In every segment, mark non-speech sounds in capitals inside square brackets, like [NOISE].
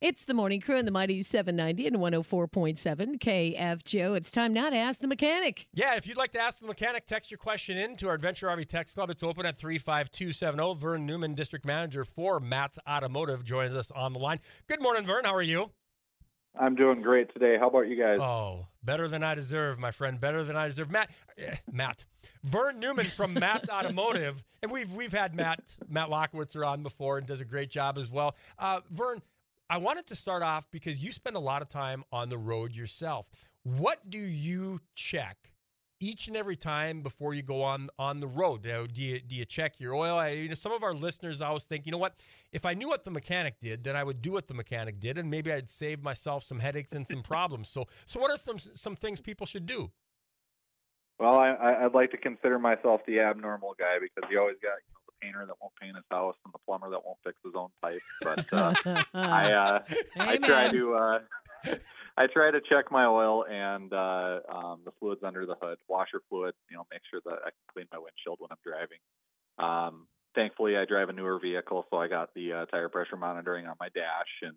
It's the morning crew in the mighty 790 and 104.7 KFGO. It's time now to ask the mechanic. Yeah, if you'd like to ask the mechanic, text your question in to our Adventure RV Text Club. It's open at 35270. Vern Newman, District Manager for Matt's Automotive, joins us on the line. Good morning, Vern. How are you? I'm doing great today. How about you guys? Oh, better than I deserve, my friend. Better than I deserve. Matt, eh, Matt, Vern Newman from [LAUGHS] Matt's Automotive, and we've we've had Matt Matt Lockowitzer on before and does a great job as well. Uh, Vern, I wanted to start off because you spend a lot of time on the road yourself. What do you check each and every time before you go on on the road? Do you, do you check your oil? I, you know, some of our listeners always think, you know what? If I knew what the mechanic did, then I would do what the mechanic did, and maybe I'd save myself some headaches and some problems. So, so what are some some things people should do? Well, I, I'd like to consider myself the abnormal guy because you always got painter that won't paint his house and the plumber that won't fix his own pipe. But [LAUGHS] uh, I uh, I try to uh, I try to check my oil and uh, um, the fluids under the hood, washer fluid. You know, make sure that I can clean my windshield when I'm driving. Um, thankfully, I drive a newer vehicle, so I got the uh, tire pressure monitoring on my dash, and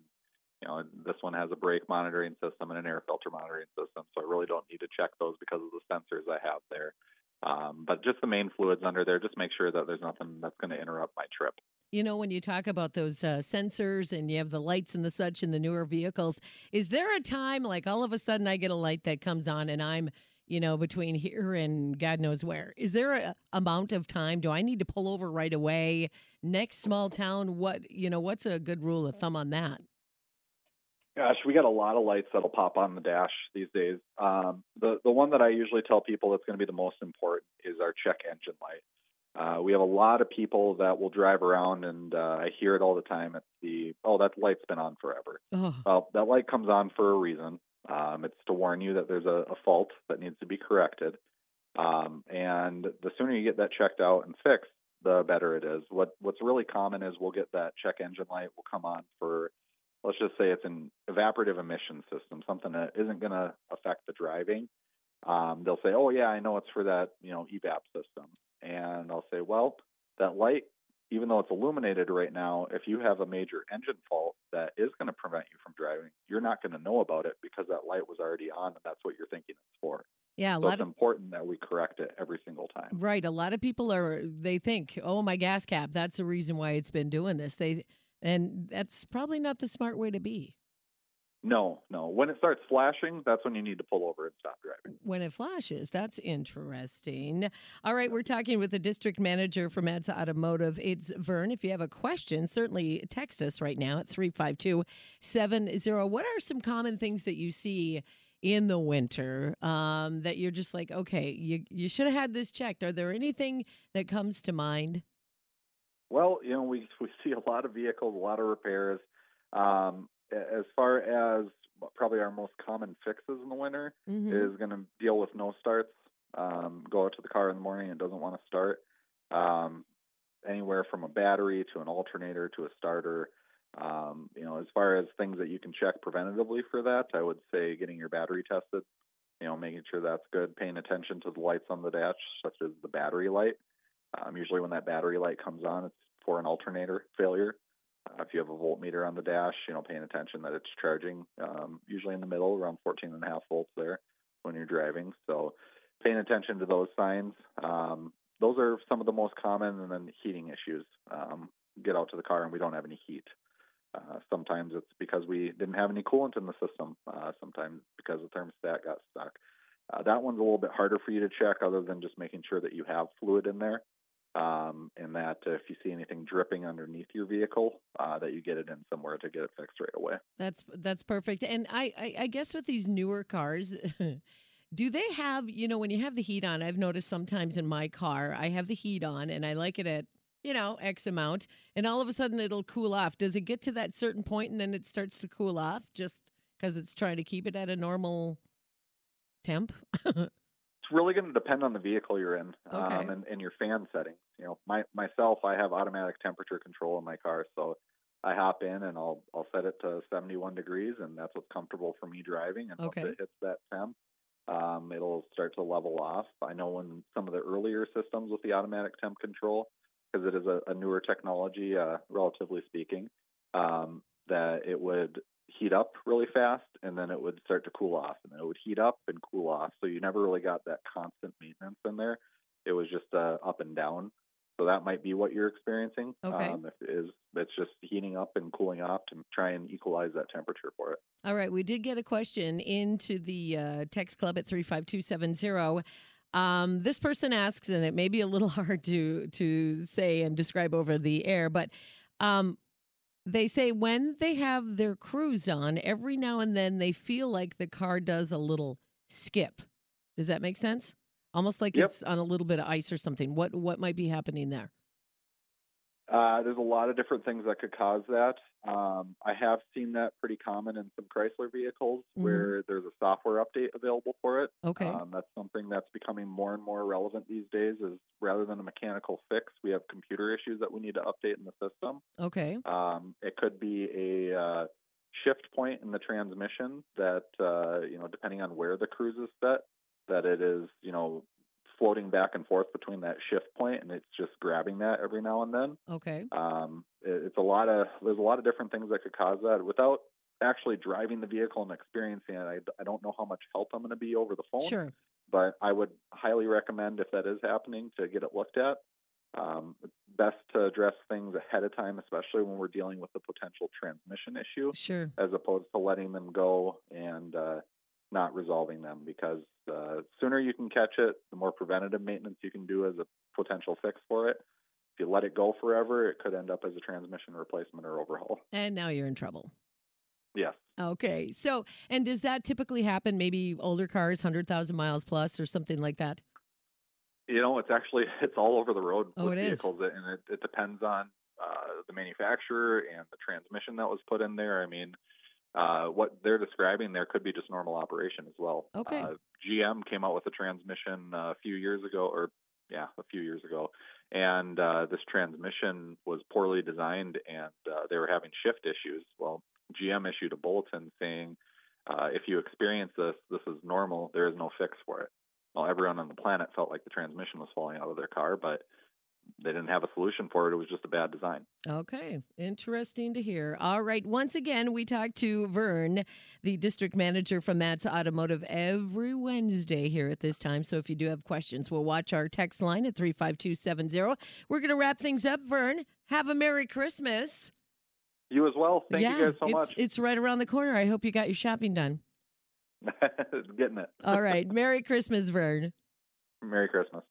you know, this one has a brake monitoring system and an air filter monitoring system, so I really don't need to check those because of the sensors I have there. Um, but just the main fluids under there, just make sure that there's nothing that's going to interrupt my trip. You know, when you talk about those uh, sensors and you have the lights and the such in the newer vehicles, is there a time like all of a sudden I get a light that comes on and I'm, you know, between here and God knows where? Is there a amount of time? Do I need to pull over right away? Next small town, what, you know, what's a good rule of thumb on that? Gosh, we got a lot of lights that'll pop on the dash these days. Um, the the one that I usually tell people that's going to be the most important is our check engine light. Uh, we have a lot of people that will drive around, and uh, I hear it all the time. It's the oh, that light's been on forever. Oh. Well, that light comes on for a reason. Um, it's to warn you that there's a, a fault that needs to be corrected. Um, and the sooner you get that checked out and fixed, the better it is. What what's really common is we'll get that check engine light will come on for let's just say it's an evaporative emission system, something that isn't going to affect the driving. Um, they'll say, "Oh yeah, I know it's for that you know evap system," and I'll say, "Well, that light, even though it's illuminated right now, if you have a major engine fault that is going to prevent you from driving, you're not going to know about it because that light was already on, and that's what you're thinking it's for." Yeah, a so lot it's of important that we correct it every single time. right. A lot of people are they think, oh, my gas cap. That's the reason why it's been doing this. They and that's probably not the smart way to be. No, no. When it starts flashing, that's when you need to pull over and stop driving. When it flashes, that's interesting. All right, we're talking with the district manager from Matt's Automotive. It's Vern. If you have a question, certainly text us right now at 35270. What are some common things that you see in the winter um, that you're just like, okay, you, you should have had this checked? Are there anything that comes to mind? Well, you know, we [LAUGHS] we see a lot of vehicles, a lot of repairs. Um, as far as probably our most common fixes in the winter Mhm. is going to deal with no starts. Um, go out to the car in the morning and doesn't want to start. Um, anywhere from a battery to an alternator to a starter. Um, you know, as far as things that you can check preventatively for that, I would say getting your battery tested. You know, making sure that's good. Paying attention to the lights on the dash, such as the battery light. Um, usually, when that battery light comes on, it's for an alternator failure. Uh, if you have a voltmeter on the dash, you know, paying attention that it's charging, um, usually in the middle, around 14 and a half volts there when you're driving. So, paying attention to those signs. Um, those are some of the most common, and then heating issues. Um, get out to the car and we don't have any heat. Uh, sometimes it's because we didn't have any coolant in the system. Uh, sometimes because the thermostat got stuck. Uh, that one's a little bit harder for you to check, other than just making sure that you have fluid in there um, and that if you see anything dripping underneath your vehicle, uh, that you get it in somewhere to get it fixed right away. That's that's perfect. And I, I, I guess with these newer cars, [LAUGHS] do they have you know when you have the heat on? I've noticed sometimes in my car I have the heat on and I like it at you know X amount, and all of a sudden it'll cool off. Does it get to that certain point and then it starts to cool off just because it's trying to keep it at a normal temp? [LAUGHS] Really going to depend on the vehicle you're in Okay. um, and, and your fan settings. You know, my myself, I have automatic temperature control in my car, so I hop in and I'll I'll set it to 71 degrees, and that's what's comfortable for me driving. And Okay. once it hits that temp, um, it'll start to level off. I know in some of the earlier systems with the automatic temp control, because it is a, a newer technology, uh, relatively speaking, um, that it would heat up really fast and then it would start to cool off and then it would heat up and cool off. So you never really got that constant maintenance in there. It was just uh, up and down. So that might be what you're experiencing. Okay. Um, if it is it's just heating up and cooling off to try and equalize that temperature for it. All right, we did get a question into the uh, text club at three five two seven zero. Um, this person asks, and it may be a little [LAUGHS] hard to to say and describe over the air, but um, they say when they have their cruise on, every now and then they feel like the car does a little skip. Does that make sense? Almost like Yep. it's on a little bit of ice or something. What what might be happening there? Uh, there's a lot of different things that could cause that. Um, I have seen that pretty common in some Chrysler vehicles Mhm. where there's a software update available for it. Okay. Um, that's something that's becoming more and more relevant these days. Is rather than a mechanical fix, we have computer issues that we need to update in the system. okay. Um, it could be a uh, shift point in the transmission that uh, you know, depending on where the cruise is set, that it is you know floating back and forth between that shift point, and it's just grabbing that every now and then. Okay. Um, it, it's a lot of there's a lot of different things that could cause that without actually driving the vehicle and experiencing it. I, I don't know how much help I'm going to be over the phone, Sure. but I would highly recommend if that is happening to get it looked at. Um, best to address things ahead of time, especially when we're dealing with a potential transmission issue, Sure. as opposed to letting them go and uh, not resolving them. Because uh, sooner you can catch it, the more preventative maintenance you can do as a potential fix for it. If you let it go forever, it could end up as a transmission replacement or overhaul. And now you're in trouble. Yes. Okay. So, and does that typically happen? Maybe older cars, 100,000 miles plus or something like that? You know, it's actually [LAUGHS] it's all over the road Oh, with it is. vehicles, and it, it depends on uh, the manufacturer and the transmission that was put in there. I mean, uh, what they're describing there could be just normal operation as well. Okay. Uh, GM came out with a transmission uh, a few years ago, or yeah, a few years ago, and uh, this transmission was poorly designed, and uh, they were having shift issues. Well, GM issued a bulletin saying, uh, if you experience this, this is normal. There is no fix for it. Well, everyone on the planet felt like the transmission was falling out of their car, but they didn't have a solution for it. It was just a bad design. Okay. Interesting to hear. All right. Once again, we talked to Vern, the district manager from Matt's Automotive, every Wednesday here at this time. So if you do have questions, we'll watch our text line at 35270. We're going to wrap things up. Vern, have a Merry Christmas. You as well. Thank yeah, you guys so it's, much. It's right around the corner. I hope you got your shopping done. [LAUGHS] Getting it. All right. Merry Christmas, Vern. Merry Christmas.